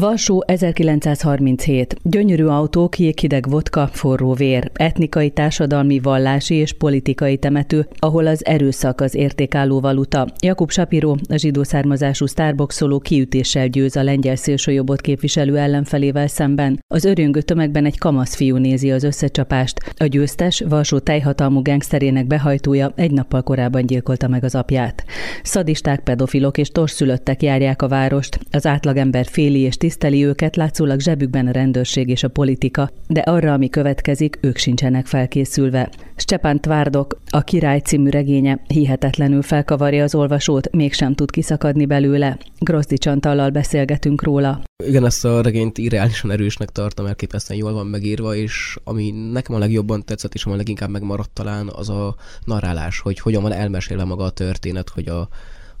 Varsó 1937. Gyönyörű autók, jéghideg vodka, forró vér. Etnikai, társadalmi, vallási és politikai temető, ahol az erőszak az értékálló valuta. Jakub Sapiro, a zsidó származású sztárboxoló kiütéssel győz a lengyel szélsőjobbot képviselő ellenfelével szemben. Az örjöngő tömegben egy kamasz fiú nézi az összecsapást. A győztes, Varsó teljhatalmú gengszerének behajtója egy nappal korábban gyilkolta meg az apját. Szadisták, pedofilok és torszülöttek járják a várost. Az átlagember féli és tiszteli őket, látszólag zsebükben a rendőrség és a politika, de arra, ami következik, ők sincsenek felkészülve. Stepan Tvárdok, a Király című regénye hihetetlenül felkavarja az olvasót, mégsem tud kiszakadni belőle. Grozdi Csantallal beszélgetünk róla. Igen, ezt a regényt irreálisan erősnek tartom, elképesztően jól van megírva, és ami nekem a legjobban tetszett, és ami leginkább megmaradt talán, az a narrálás, hogy hogyan van elmesélve maga a történet, hogy a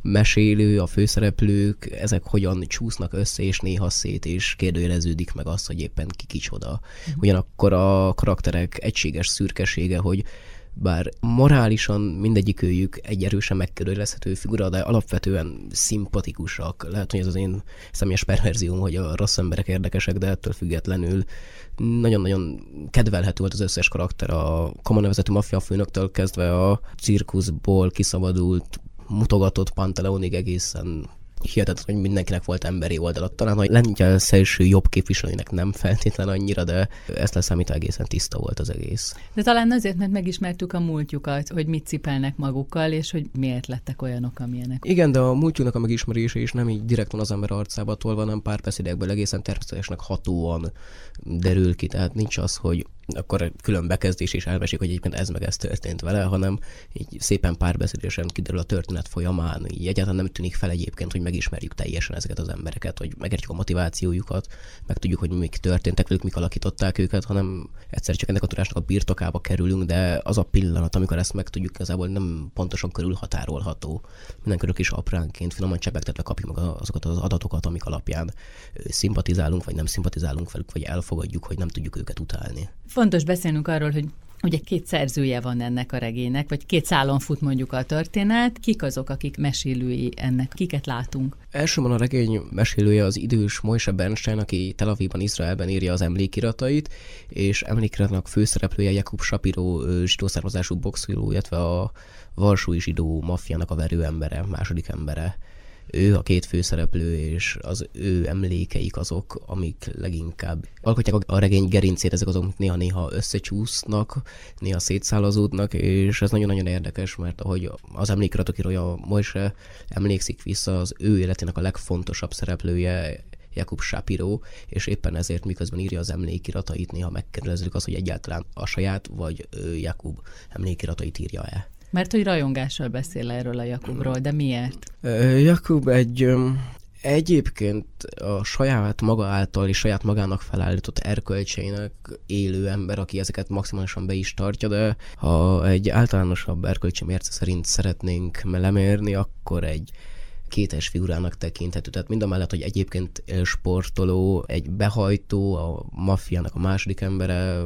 mesélő, a főszereplők, ezek hogyan csúsznak össze, és néha szét, és kérdőjeleződik meg az, hogy éppen ki kicsoda. Mhm. Ugyanakkor a karakterek egységes szürkesége, hogy bár morálisan mindegyik őjük egy erősen megkérdőjelezhető figura, de alapvetően szimpatikusak. Lehet, hogy ez az én személyes perverzióm, hogy a rossz emberek érdekesek, de ettől függetlenül nagyon-nagyon kedvelhető volt az összes karakter, a komonevezető maffia főnöktől kezdve a cirkuszból kiszabadult mutogatott Panteleonig egészen hihetetlen, hogy mindenkinek volt emberi oldala. Talán a lengyel szélső jobb képviselőnek nem feltétlen annyira, de ezt leszámítva egészen tiszta volt az egész. De talán azért, mert megismertük a múltjukat, hogy mit cipelnek magukkal, és hogy miért lettek olyanok, amilyenek. Igen, de a múltjuknak a megismerése is nem így direkt van az ember arcába tolva, hanem pár beszédekből egészen természetesnek hatóan derül ki. Tehát nincs az, hogy akkor külön bekezdés is elmesik, hogy egyébként ez meg ez történt vele, hanem így szépen párbeszédésen kiderül a történet folyamán, így egyáltalán nem tűnik fel egyébként, hogy megismerjük teljesen ezeket az embereket, hogy megértjük a motivációjukat, meg tudjuk, hogy mik történtek velük, mik alakították őket, hanem egyszer csak ennek a tudásnak a birtokába kerülünk, de az a pillanat, amikor ezt meg tudjuk, igazából nem pontosan körülhatárolható. Mindenkörök is apránként, finoman csepegtetve kapjuk meg azokat az adatokat, amik alapján szimpatizálunk, vagy nem szimpatizálunk velük, vagy elfogadjuk, hogy nem tudjuk őket utálni. Fontos beszélnünk arról, hogy Ugye két szerzője van ennek a regénynek, vagy két szálon fut mondjuk a történet. Kik azok, akik mesélői ennek? Kiket látunk? Elsőben a regény mesélője az idős Moise Bernstein, aki Tel Avivban, Izraelben írja az emlékiratait, és emlékiratnak főszereplője Jakub Shapiro, zsidó származású boxoló, illetve a Varsói zsidó maffiának a verőembere, második embere ő a két főszereplő, és az ő emlékeik azok, amik leginkább alkotják a regény gerincét, ezek azok néha-néha összecsúsznak, néha szétszálazódnak, és ez nagyon-nagyon érdekes, mert ahogy az emlékiratok Moise emlékszik vissza, az ő életének a legfontosabb szereplője Jakub Shapiro, és éppen ezért miközben írja az emlékiratait, néha megkérdezzük azt, hogy egyáltalán a saját vagy Jakub emlékiratait írja-e. Mert hogy rajongással beszél erről a Jakubról, de miért? Jakub egy Egyébként a saját maga által és saját magának felállított erkölcseinek élő ember, aki ezeket maximálisan be is tartja, de ha egy általánosabb erkölcsi mérce szerint szeretnénk lemérni, akkor egy kétes figurának tekinthető. Tehát mind a mellett, hogy egyébként sportoló, egy behajtó, a maffiának a második embere,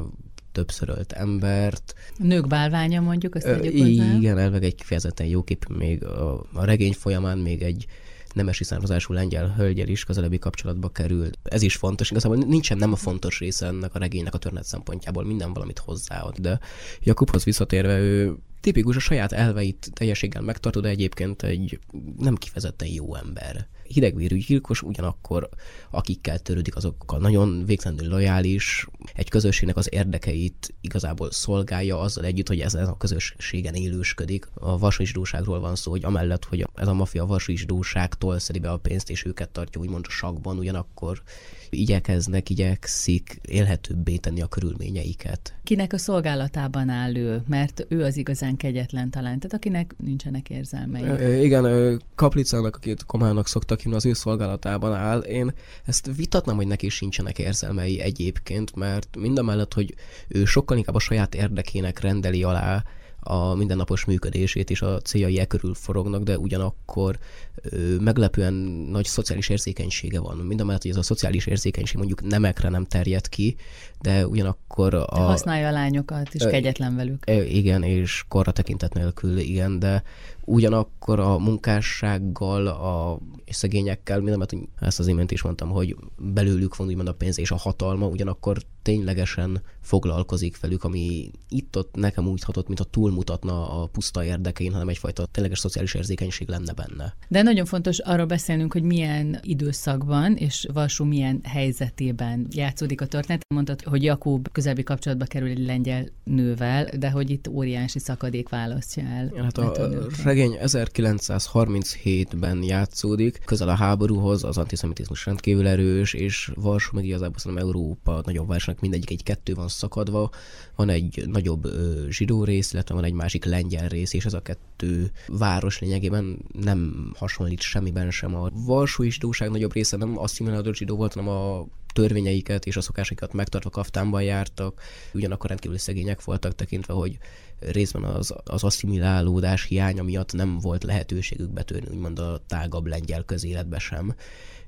többszörölt embert. A nők bálványa mondjuk, azt mondjuk hozzá. Igen, elveg egy kifejezetten jó kép, még a, a regény folyamán még egy nemesi származású lengyel hölgyel is közelebbi kapcsolatba kerül. Ez is fontos, igazából nincsen nem a fontos része ennek a regénynek a történet szempontjából, minden valamit hozzáad, de Jakubhoz visszatérve ő tipikus a saját elveit teljességgel megtartó, de egyébként egy nem kifejezetten jó ember hidegvérű gyilkos, ugyanakkor akikkel törődik, azokkal nagyon végtelenül lojális, egy közösségnek az érdekeit igazából szolgálja azzal együtt, hogy ez, ez a közösségen élősködik. A vasúisdóságról van szó, hogy amellett, hogy ez a mafia vasúisdóságtól szedi be a pénzt, és őket tartja úgymond sakban, ugyanakkor igyekeznek, igyekszik élhetőbbé tenni a körülményeiket. Kinek a szolgálatában áll ő? Mert ő az igazán kegyetlen talán, tehát akinek nincsenek érzelmei. Igen, Kaplicának, akit Komának szoktak hívni, az ő szolgálatában áll. Én ezt vitatnám, hogy neki sincsenek érzelmei egyébként, mert mind a mellett, hogy ő sokkal inkább a saját érdekének rendeli alá a mindennapos működését, és a céljai e körül forognak, de ugyanakkor ö, meglepően nagy szociális érzékenysége van. Mind a mellett, hogy ez a szociális érzékenység mondjuk nemekre nem terjed ki, de ugyanakkor a... Használja a lányokat, és ö, kegyetlen velük. Igen, és korra tekintet nélkül, igen, de ugyanakkor a munkássággal, a szegényekkel, mind hogy ezt az imént is mondtam, hogy belőlük van úgymond a pénz és a hatalma, ugyanakkor ténylegesen foglalkozik velük, ami itt-ott nekem úgy hatott, mint a túlmutatna a puszta érdekein, hanem egyfajta tényleges szociális érzékenység lenne benne. De nagyon fontos arról beszélnünk, hogy milyen időszakban és Varsó milyen helyzetében játszódik a történet. Mondtad, hogy Jakub közelbi kapcsolatba kerül egy lengyel nővel, de hogy itt óriási szakadék választja el. Hát a, a regény 1937-ben játszódik, közel a háborúhoz, az antiszemitizmus rendkívül erős, és Varsó meg igazából szerintem Európa nagyobb városnak mindegyik egy kettő van szakadva, van egy nagyobb ö, zsidó rész, illetve van egy másik lengyel rész, és ez a kettő város lényegében nem hasonlít semmiben sem. A Varsói zsidóság nagyobb része nem asszimilálódott zsidó volt, hanem a törvényeiket és a szokásaikat megtartva kaftánban jártak, ugyanakkor rendkívül szegények voltak tekintve, hogy részben az, az asszimilálódás hiánya miatt nem volt lehetőségük betörni úgymond a tágabb lengyel közéletbe sem.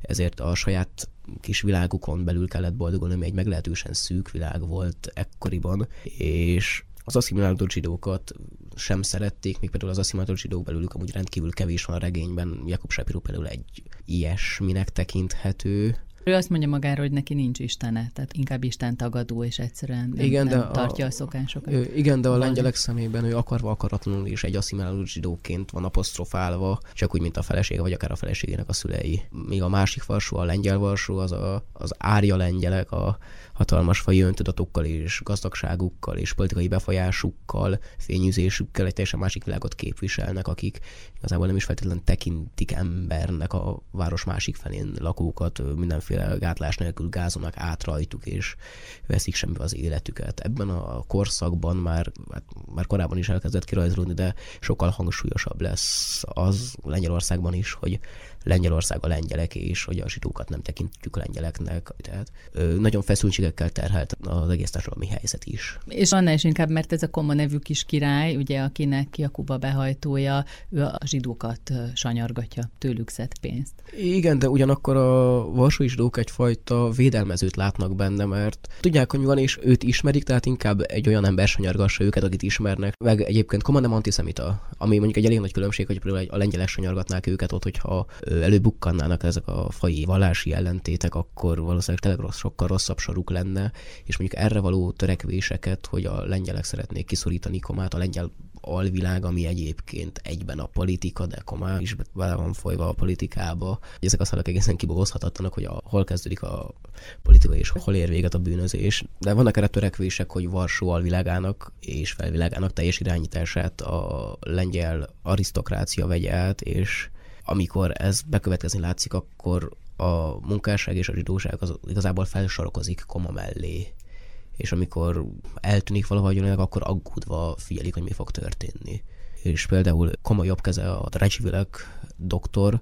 Ezért a saját kis világukon belül kellett boldogulni, ami egy meglehetősen szűk világ volt ekkoriban, és az asszimilálódott zsidókat sem szerették, még például az asszimilálódott zsidók belülük amúgy rendkívül kevés van a regényben. Jakub Shapiro például egy ilyesminek tekinthető, ő azt mondja magáról, hogy neki nincs istene, tehát inkább Isten tagadó, és egyszerűen nem, igen, nem de tartja a, a szokásokat. Ő, igen, de a lengyelek szemében ő akarva akaratlanul is egy asszimiláló zsidóként van apostrofálva, csak úgy, mint a felesége, vagy akár a feleségének a szülei. Míg a másik varsó, a lengyel varsó, az a, az árja lengyelek, a, hatalmas fai öntudatokkal és gazdagságukkal és politikai befolyásukkal, fényűzésükkel egy teljesen másik világot képviselnek, akik igazából nem is feltétlenül tekintik embernek a város másik felén lakókat, mindenféle gátlás nélkül gázolnak át rajtuk, és veszik semmi az életüket. Ebben a korszakban már, hát már korábban is elkezdett kirajzolódni, de sokkal hangsúlyosabb lesz az Lengyelországban is, hogy Lengyelország a lengyelek, és hogy a zsidókat nem tekintjük lengyeleknek. Tehát nagyon feszültségekkel terhelt az egész társadalmi helyzet is. És annál is inkább, mert ez a Koma nevű kis király, ugye, akinek Jakuba behajtója, ő a zsidókat sanyargatja, tőlük szed pénzt. Igen, de ugyanakkor a varsói zsidók egyfajta védelmezőt látnak benne, mert tudják, hogy mi van, és őt ismerik, tehát inkább egy olyan ember sanyargassa őket, akit ismernek. Meg egyébként Koma nem antiszemita, ami mondjuk egy elég nagy különbség, hogy például a lengyelek sanyargatnák őket ott, hogyha előbukkannának ezek a fai vallási ellentétek, akkor valószínűleg tényleg rossz, sokkal rosszabb soruk lenne, és mondjuk erre való törekvéseket, hogy a lengyelek szeretnék kiszorítani komát, a lengyel alvilág, ami egyébként egyben a politika, de komá is bele van folyva a politikába. Ezek a szalak egészen kibogozhatatlanak, hogy a, hol kezdődik a politika és hol ér véget a bűnözés. De vannak erre törekvések, hogy Varsó alvilágának és felvilágának teljes irányítását a lengyel arisztokrácia vegye át, és amikor ez bekövetkezni látszik, akkor a munkásság és a zsidóság az igazából felsorokozik koma mellé. És amikor eltűnik valahogy akkor aggódva figyelik, hogy mi fog történni. És például koma jobb keze a Recsvilek doktor,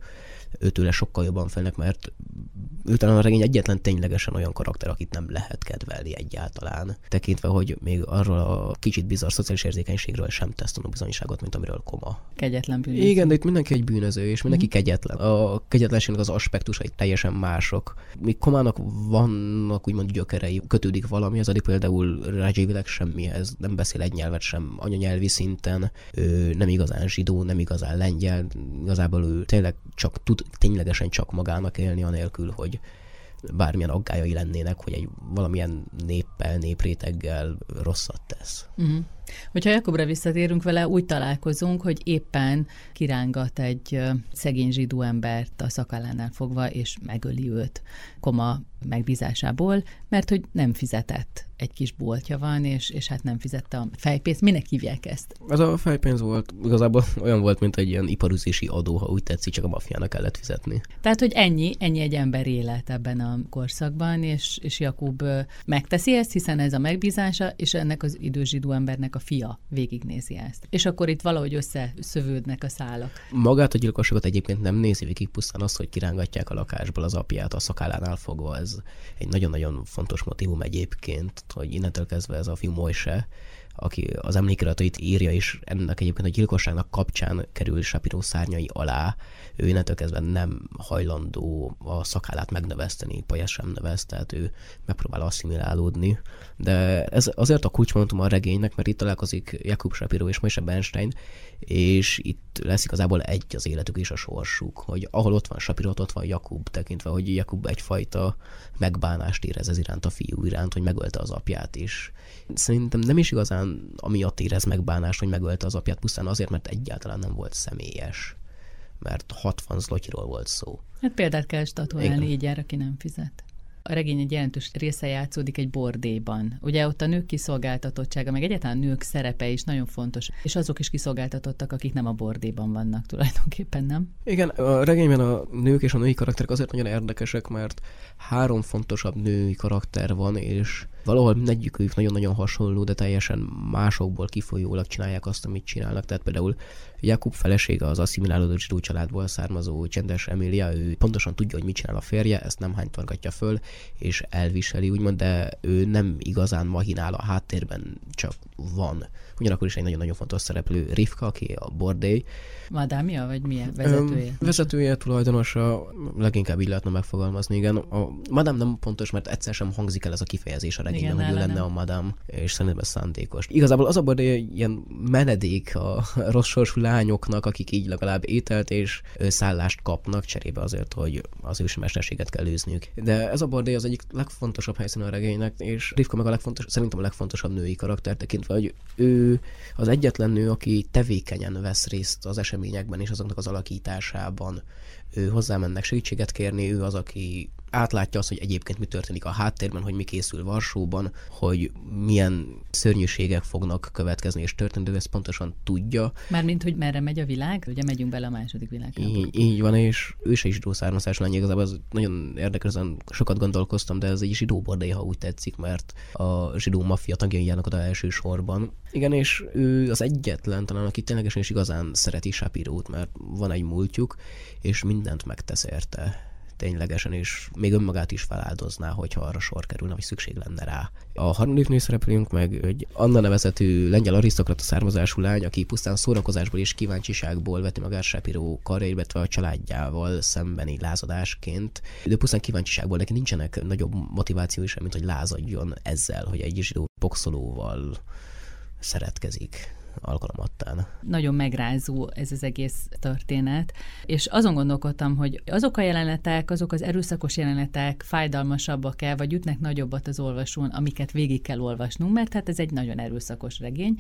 őtőle sokkal jobban félnek, mert ő talán a regény egyetlen ténylegesen olyan karakter, akit nem lehet kedvelni egyáltalán. Tekintve, hogy még arról a kicsit bizarr szociális érzékenységről sem tesz bizonyságot, mint amiről koma. Kegyetlen bűnöző. Igen, de itt mindenki egy bűnöző, és mindenki mm-hmm. kegyetlen. A kegyetlenségnek az aspektusai teljesen mások. Míg komának vannak úgymond gyökerei, kötődik valami, az például Rajévileg semmihez, nem beszél egy nyelvet sem anyanyelvi szinten, ő nem igazán zsidó, nem igazán lengyel, igazából ő tényleg csak tud ténylegesen csak magának élni, anélkül, hogy bármilyen aggályai lennének, hogy egy valamilyen néppel, népréteggel rosszat tesz. Uh-huh. Hogyha Jakobra visszatérünk vele, úgy találkozunk, hogy éppen kirángat egy szegény zsidó embert a szakálánál fogva, és megöli őt koma megbízásából, mert hogy nem fizetett. Egy kis boltja van, és, és hát nem fizette a fejpénzt. Minek hívják ezt? Ez a fejpénz volt, igazából olyan volt, mint egy ilyen iparüzési adó, ha úgy tetszik, csak a mafiának kellett fizetni. Tehát, hogy ennyi, ennyi egy ember élet ebben a korszakban, és, és Jakub megteszi ezt, hiszen ez a megbízása, és ennek az idős zsidó embernek a fia végignézi ezt. És akkor itt valahogy összeszövődnek a szálak. Magát a gyilkosságot egyébként nem nézi végig pusztán azt, hogy kirángatják a lakásból az apját a szakállánál fogva. Ez egy nagyon-nagyon fontos motivum egyébként, hogy innentől kezdve ez a fiú Mojse, aki az emlékiratait írja, és ennek egyébként a gyilkosságnak kapcsán kerül Shapiro szárnyai alá, ő innentől kezdve nem hajlandó a szakállát megnöveszteni, pajas sem növeszt, tehát ő megpróbál asszimilálódni. De ez azért a kulcsmondatum a regénynek, mert itt találkozik Jakub Shapiro és Moshe Bernstein, és itt lesz igazából egy az életük és a sorsuk, hogy ahol ott van Shapiro, ott van Jakub, tekintve, hogy Jakub egyfajta megbánást érez ez iránt a fiú iránt, hogy megölte az apját is. Szerintem nem is igazán amiatt érez megbánást, hogy megölte az apját, pusztán azért, mert egyáltalán nem volt személyes mert 60 zlotyiról volt szó. Hát példát kell statuálni, így jár, aki nem fizet. A regény egy jelentős része játszódik egy bordéban. Ugye ott a nők kiszolgáltatottsága, meg egyáltalán a nők szerepe is nagyon fontos, és azok is kiszolgáltatottak, akik nem a bordéban vannak tulajdonképpen, nem? Igen, a regényben a nők és a női karakterek azért nagyon érdekesek, mert három fontosabb női karakter van, és valahol mindegyikük nagyon-nagyon hasonló, de teljesen másokból kifolyólag csinálják azt, amit csinálnak. Tehát például Jakub felesége az asszimilálódó zsidó családból származó csendes Emilia, ő pontosan tudja, hogy mit csinál a férje, ezt nem hánytorgatja föl, és elviseli, úgymond, de ő nem igazán mahinál a háttérben, csak van. Ugyanakkor is egy nagyon-nagyon fontos szereplő Rivka, aki a bordély. Madámia, vagy milyen vezetője? Öm, vezetője, tulajdonosa, leginkább így lehetne megfogalmazni, igen. A madám nem pontos, mert egyszer sem hangzik el ez a kifejezés a regényben, hogy ő lenne nem. a madám, és szerintem ez szándékos. Igazából az a bordély ilyen menedék a rossz sorsú lányoknak, akik így legalább ételt és szállást kapnak cserébe azért, hogy az ősi mesterséget kell űzniük. De ez a bordély az egyik legfontosabb helyszín a regénynek, és Rivka meg a legfontos, szerintem a legfontosabb női karakter tekintve, hogy ő az egyetlen nő, aki tevékenyen vesz részt az eseményekben és azoknak az alakításában. Ő hozzámennek segítséget kérni, ő az, aki átlátja azt, hogy egyébként mi történik a háttérben, hogy mi készül Varsóban, hogy milyen szörnyűségek fognak következni és történni, ő ezt pontosan tudja. Mármint, hogy merre megy a világ? Ugye megyünk bele a második világháborúba. Így, így van, és ő se zsidó származás lány, igazából ez nagyon érdekes, ezen sokat gondolkoztam, de ez egy zsidó bordai, ha úgy tetszik, mert a zsidó maffia tagjai járnak oda elsősorban. Igen, és ő az egyetlen talán, aki ténylegesen is igazán szereti Sapirót, mert van egy múltjuk, és mindent megtesz érte ténylegesen, és még önmagát is feláldozná, hogyha arra sor kerülne, vagy szükség lenne rá. A harmadik nőszereplőnk meg egy Anna nevezetű lengyel arisztokrata származású lány, aki pusztán szórakozásból és kíváncsiságból veti magát Shapiro karrier, illetve a családjával szembeni lázadásként. De pusztán kíváncsiságból neki nincsenek nagyobb motiváció sem, mint hogy lázadjon ezzel, hogy egy zsidó boxolóval szeretkezik alkalomattán. Nagyon megrázó ez az egész történet, és azon gondolkodtam, hogy azok a jelenetek, azok az erőszakos jelenetek fájdalmasabbak-e, vagy ütnek nagyobbat az olvasón, amiket végig kell olvasnunk, mert hát ez egy nagyon erőszakos regény,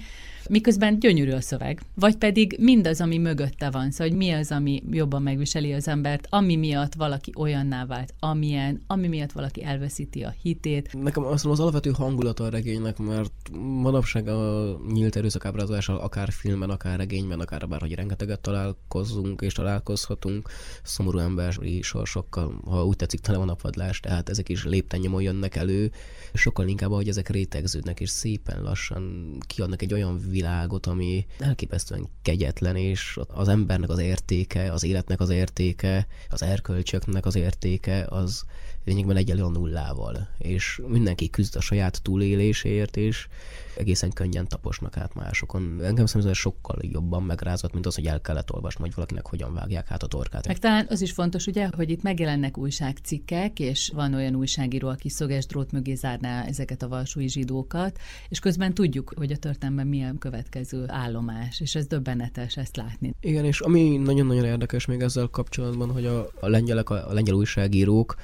miközben gyönyörű a szöveg, vagy pedig mindaz, ami mögötte van, szóval hogy mi az, ami jobban megviseli az embert, ami miatt valaki olyanná vált, amilyen, ami miatt valaki elveszíti a hitét. Nekem azt az alapvető hangulata a regénynek, mert manapság a nyílt erőszakábrázás hatással akár filmben, akár regényben, akár bár, hogy rengeteget találkozunk és találkozhatunk szomorú emberi sorsokkal, ha úgy tetszik, tele van a padlás, tehát ezek is léptennyomon jönnek elő, sokkal inkább, hogy ezek rétegződnek, és szépen lassan kiadnak egy olyan világot, ami elképesztően kegyetlen, és az embernek az értéke, az életnek az értéke, az erkölcsöknek az értéke, az lényegben egyenlő a nullával, és mindenki küzd a saját túlélésért, és egészen könnyen taposnak át másokon. Engem szerintem sokkal jobban megrázott, mint az, hogy el kellett olvasni, hogy valakinek hogyan vágják át a torkát. Meg talán az is fontos, ugye, hogy itt megjelennek újságcikkek, és van olyan újságíró, aki szöges drót mögé zárná ezeket a valsói zsidókat, és közben tudjuk, hogy a történelemben milyen következő állomás, és ez döbbenetes ezt látni. Igen, és ami nagyon-nagyon érdekes még ezzel kapcsolatban, hogy a, a lengyelek, a, a lengyel újságírók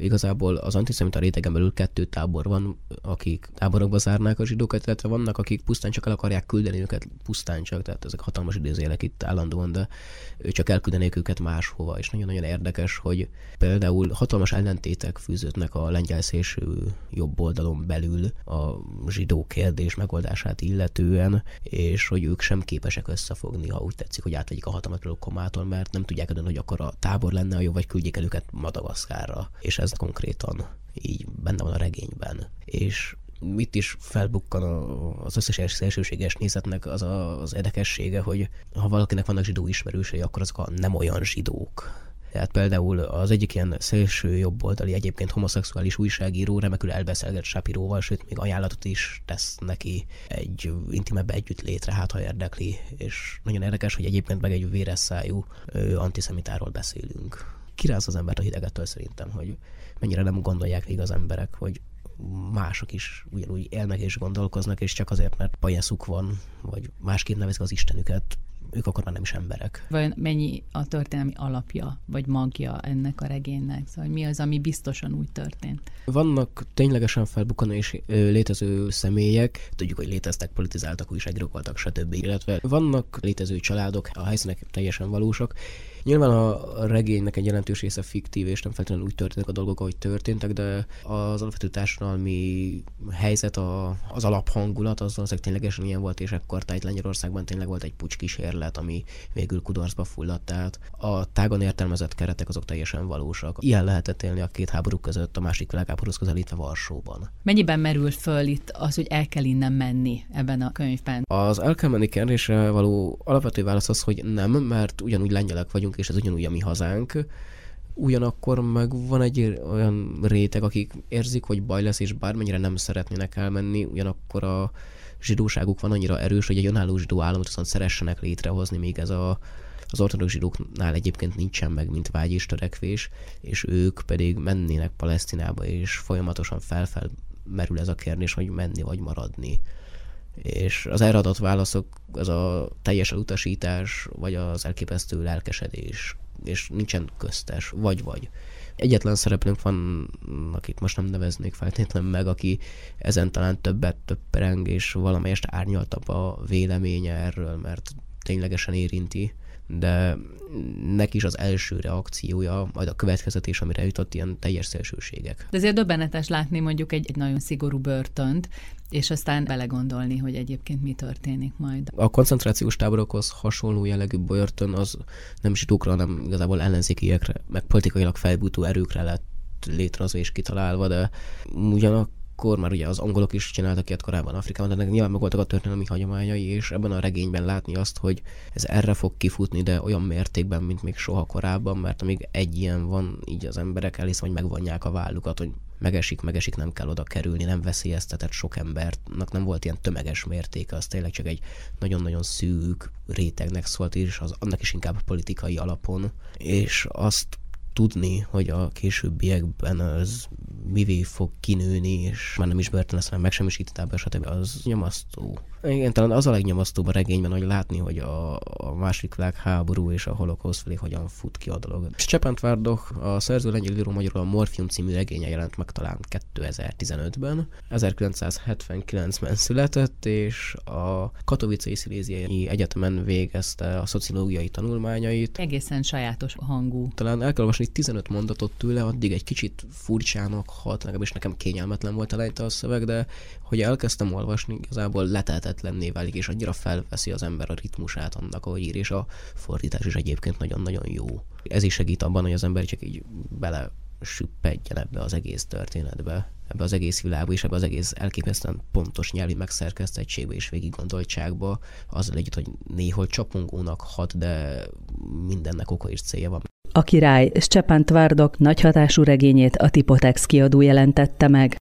Igazából az antiszemita rétegen belül kettő tábor van, akik táborokba zárnák a zsidókat, illetve vannak, akik pusztán csak el akarják küldeni őket, pusztán csak, tehát ezek hatalmas idézélek itt állandóan, de csak elküldenék őket máshova, és nagyon-nagyon érdekes, hogy például hatalmas ellentétek fűződnek a lengyel szélső jobb oldalon belül a zsidó kérdés megoldását illetően, és hogy ők sem képesek összefogni, ha úgy tetszik, hogy átvegyik a hatalmat például Komától, mert nem tudják eldönteni, hogy akkor a tábor lenne a jó, vagy küldjék el őket Madagaszkárra. És ez konkrétan így benne van a regényben. És itt is felbukkan az összes szélsőséges nézetnek az a, az érdekessége, hogy ha valakinek vannak zsidó ismerősei, akkor azok a nem olyan zsidók. Tehát például az egyik ilyen szélső jobboldali egyébként homoszexuális újságíró remekül elbeszélget Sapiróval, sőt még ajánlatot is tesz neki egy intimebb együttlétre, hát ha érdekli, és nagyon érdekes, hogy egyébként meg egy véres szájú antiszemitáról beszélünk. Kiráz az embert a hidegettől szerintem, hogy mennyire nem gondolják végig az emberek, hogy mások is ugyanúgy élnek és gondolkoznak, és csak azért, mert pajeszuk van, vagy másképp nevezik az Istenüket, ők akkor már nem is emberek. Vajon mennyi a történelmi alapja, vagy magja ennek a regénynek? Szóval mi az, ami biztosan úgy történt? Vannak ténylegesen felbukkanó és létező személyek, tudjuk, hogy léteztek, politizáltak, újságírók voltak, stb. Illetve vannak létező családok, a helyszínek teljesen valósak, Nyilván a regénynek egy jelentős része fiktív, és nem feltétlenül úgy történnek a dolgok, ahogy történtek, de az alapvető társadalmi helyzet, a, az alaphangulat, az valószínűleg ténylegesen ilyen volt, és ekkor tájt Lengyelországban tényleg volt egy pucskísérlet, ami végül kudarcba fulladt. Tehát a tágon értelmezett keretek azok teljesen valósak. Ilyen lehetett élni a két háború között, a másik világháborúhoz közelítve Varsóban. Mennyiben merül föl itt az, hogy el kell innen menni ebben a könyvben? Az el kell menni kérdésre való alapvető válasz az, hogy nem, mert ugyanúgy lengyelek vagyunk, és ez ugyanúgy a mi hazánk. Ugyanakkor meg van egy olyan réteg, akik érzik, hogy baj lesz, és bármennyire nem szeretnének elmenni, ugyanakkor a zsidóságuk van annyira erős, hogy egy önálló zsidó államot viszont szeressenek létrehozni, még ez a, az ortodox zsidóknál egyébként nincsen meg, mint vágy és törekvés, és ők pedig mennének Palesztinába, és folyamatosan felfel merül ez a kérdés, hogy menni vagy maradni és az erre adott válaszok az a teljes elutasítás, vagy az elképesztő lelkesedés, és nincsen köztes, vagy-vagy. Egyetlen szereplőnk van, akit most nem neveznék feltétlenül meg, aki ezen talán többet több pereng, és valamelyest árnyaltabb a véleménye erről, mert ténylegesen érinti de neki is az első reakciója, majd a következetés, amire jutott, ilyen teljes szélsőségek. De azért döbbenetes látni mondjuk egy, egy nagyon szigorú börtönt, és aztán belegondolni, hogy egyébként mi történik majd. A koncentrációs táborokhoz hasonló jellegű börtön az nem zsidókra, hanem igazából ellenzékiekre, meg politikailag felbutó erőkre lett létrehozva és kitalálva, de ugyanak akkor már ugye az angolok is csináltak ilyet korábban Afrikában, de ennek nyilván meg voltak a történelmi hagyományai, és ebben a regényben látni azt, hogy ez erre fog kifutni, de olyan mértékben, mint még soha korábban, mert amíg egy ilyen van, így az emberek elhiszem, hogy megvonják a vállukat, hogy megesik, megesik, nem kell oda kerülni, nem veszélyeztetett sok embernek, nem volt ilyen tömeges mértéke, az tényleg csak egy nagyon-nagyon szűk rétegnek szólt, és az, annak is inkább politikai alapon, és azt tudni, hogy a későbbiekben az mivé fog kinőni, és már nem is börtön lesz, hanem megsemmisített stb. az nyomasztó. Igen, talán az a legnyomasztóbb a regényben, hogy látni, hogy a, a második világháború és a holokauszt felé hogyan fut ki a dolog. Tvardok, a szerző lengyel író magyarul a Morfium című regénye jelent meg talán 2015-ben. 1979-ben született, és a Katowice Sziléziai Egyetemen végezte a szociológiai tanulmányait. Egészen sajátos hangú. Talán el kell olvasni 15 mondatot tőle, addig egy kicsit furcsának hat, legalábbis nekem kényelmetlen volt eleinte a szöveg, de hogy elkezdtem olvasni, igazából leteltetlenné válik, és annyira felveszi az ember a ritmusát annak, ahogy ír, és a fordítás is egyébként nagyon-nagyon jó. Ez is segít abban, hogy az ember csak így bele süppedjen ebbe az egész történetbe, ebbe az egész világba, és ebbe az egész elképesztően pontos nyelvi megszerkesztettségbe és végig gondoltságba, azzal együtt, hogy néhol csapongónak hat, de mindennek oka és célja van. A király Szczepan Tvardok nagy hatású regényét a Tipotex kiadó jelentette meg.